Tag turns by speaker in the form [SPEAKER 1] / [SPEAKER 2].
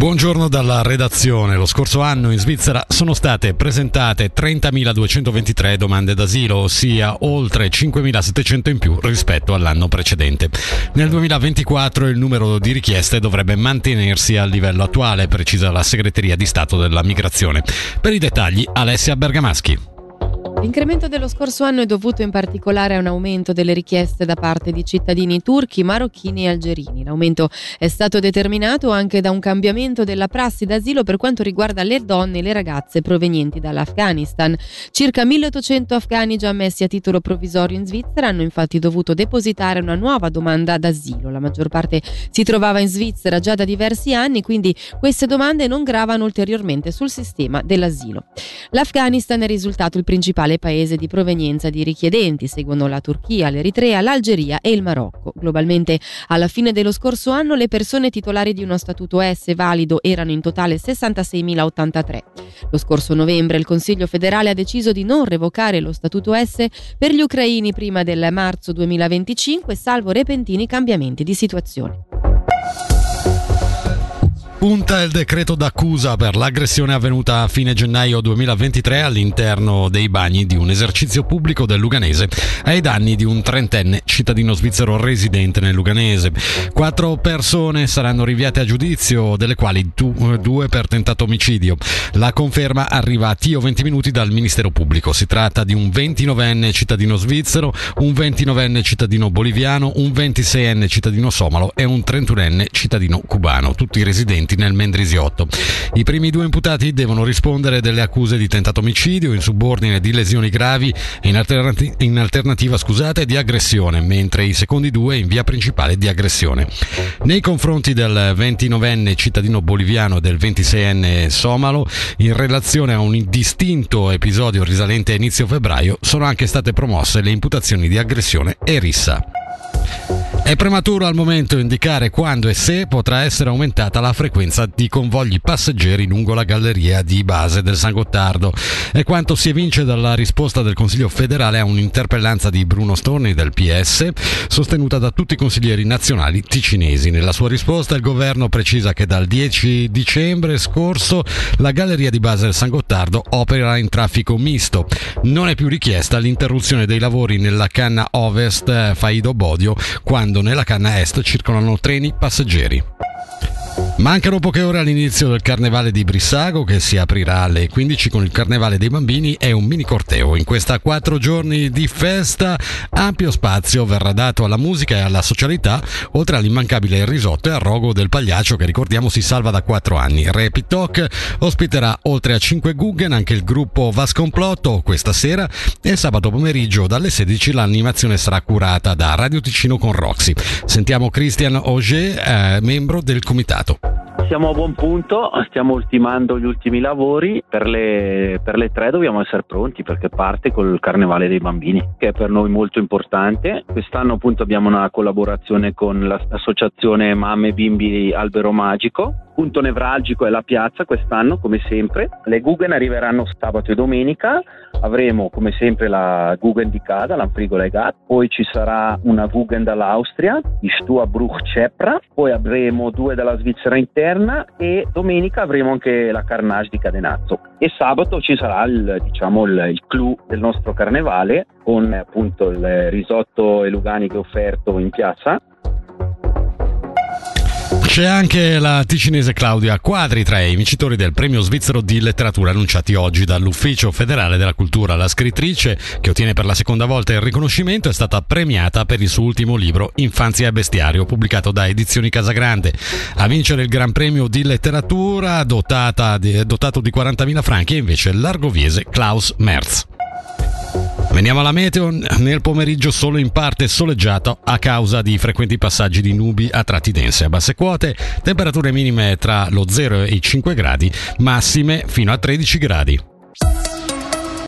[SPEAKER 1] Buongiorno dalla redazione. Lo scorso anno in Svizzera sono state presentate 30.223 domande d'asilo, ossia oltre 5.700 in più rispetto all'anno precedente. Nel 2024 il numero di richieste dovrebbe mantenersi al livello attuale, precisa la segreteria di Stato della Migrazione. Per i dettagli Alessia Bergamaschi.
[SPEAKER 2] L'incremento dello scorso anno è dovuto in particolare a un aumento delle richieste da parte di cittadini turchi, marocchini e algerini. L'aumento è stato determinato anche da un cambiamento della prassi d'asilo per quanto riguarda le donne e le ragazze provenienti dall'Afghanistan. Circa 1800 afghani già ammessi a titolo provvisorio in Svizzera hanno infatti dovuto depositare una nuova domanda d'asilo. La maggior parte si trovava in Svizzera già da diversi anni, quindi queste domande non gravano ulteriormente sul sistema dell'asilo. L'Afghanistan è risultato il principale paese di provenienza di richiedenti, seguono la Turchia, l'Eritrea, l'Algeria e il Marocco. Globalmente, alla fine dello scorso anno, le persone titolari di uno statuto S valido erano in totale 66.083. Lo scorso novembre il Consiglio federale ha deciso di non revocare lo statuto S per gli ucraini prima del marzo 2025, salvo repentini cambiamenti di situazione.
[SPEAKER 1] Punta il decreto d'accusa per l'aggressione avvenuta a fine gennaio 2023 all'interno dei bagni di un esercizio pubblico del Luganese ai danni di un trentenne cittadino svizzero residente nel Luganese. Quattro persone saranno rinviate a giudizio, delle quali due per tentato omicidio. La conferma arriva a Tio 20 minuti dal Ministero Pubblico. Si tratta di un 29enne cittadino svizzero, un 29enne cittadino boliviano, un 26enne cittadino somalo e un 31enne cittadino cubano, tutti residenti presenti nel Mendrisiotto. I primi due imputati devono rispondere delle accuse di tentato omicidio, in subordine di lesioni gravi e in, alternati- in alternativa scusate, di aggressione, mentre i secondi due in via principale di aggressione. Nei confronti del 29enne cittadino boliviano e del 26enne somalo, in relazione a un distinto episodio risalente a inizio febbraio, sono anche state promosse le imputazioni di aggressione e rissa. È prematuro al momento indicare quando e se potrà essere aumentata la frequenza di convogli passeggeri lungo la galleria di base del San Gottardo. È quanto si evince dalla risposta del Consiglio federale a un'interpellanza di Bruno Storni del PS, sostenuta da tutti i consiglieri nazionali ticinesi. Nella sua risposta il governo precisa che dal 10 dicembre scorso la galleria di base del San Gottardo opera in traffico misto. Non è più richiesta l'interruzione dei lavori nella canna ovest eh, Faido Bodio quando nella canna est circolano treni passeggeri. Mancano poche ore all'inizio del carnevale di Brissago che si aprirà alle 15 con il carnevale dei bambini e un mini corteo. In questa quattro giorni di festa ampio spazio verrà dato alla musica e alla socialità, oltre all'immancabile risotto e al rogo del pagliaccio che ricordiamo si salva da quattro anni. Rapid Talk ospiterà oltre a 5 Guggen anche il gruppo Vascomplotto questa sera e sabato pomeriggio dalle 16 l'animazione sarà curata da Radio Ticino con Roxy. Sentiamo Christian Auger, eh, membro del comitato you
[SPEAKER 3] siamo a buon punto, stiamo ultimando gli ultimi lavori, per le, per le tre dobbiamo essere pronti perché parte col Carnevale dei Bambini, che è per noi molto importante. Quest'anno appunto abbiamo una collaborazione con l'associazione Mamme Bimbi Albero Magico, punto nevralgico è la piazza quest'anno, come sempre. Le Guggen arriveranno sabato e domenica. Avremo come sempre la Guggen di Cada, l'Amfrigola e Gat. Poi ci sarà una Guggen dall'Austria, di Stua Bruch Cepra. Poi avremo due dalla Svizzera interna e domenica avremo anche la Carnage di Cadenazzo. E sabato ci sarà il, diciamo, il, il clou del nostro carnevale con appunto il risotto e luganiche offerto in piazza
[SPEAKER 1] c'è anche la ticinese Claudia Quadri tra i vincitori del premio svizzero di letteratura annunciati oggi dall'Ufficio federale della cultura. La scrittrice, che ottiene per la seconda volta il riconoscimento, è stata premiata per il suo ultimo libro Infanzia e bestiario, pubblicato da Edizioni Casagrande. A vincere il Gran Premio di letteratura dotato di 40.000 franchi è invece l'argoviese Klaus Merz. Veniamo alla meteo, nel pomeriggio solo in parte soleggiato a causa di frequenti passaggi di nubi a tratti dense. A basse quote, temperature minime tra lo 0 e i 5 gradi, massime fino a 13 gradi.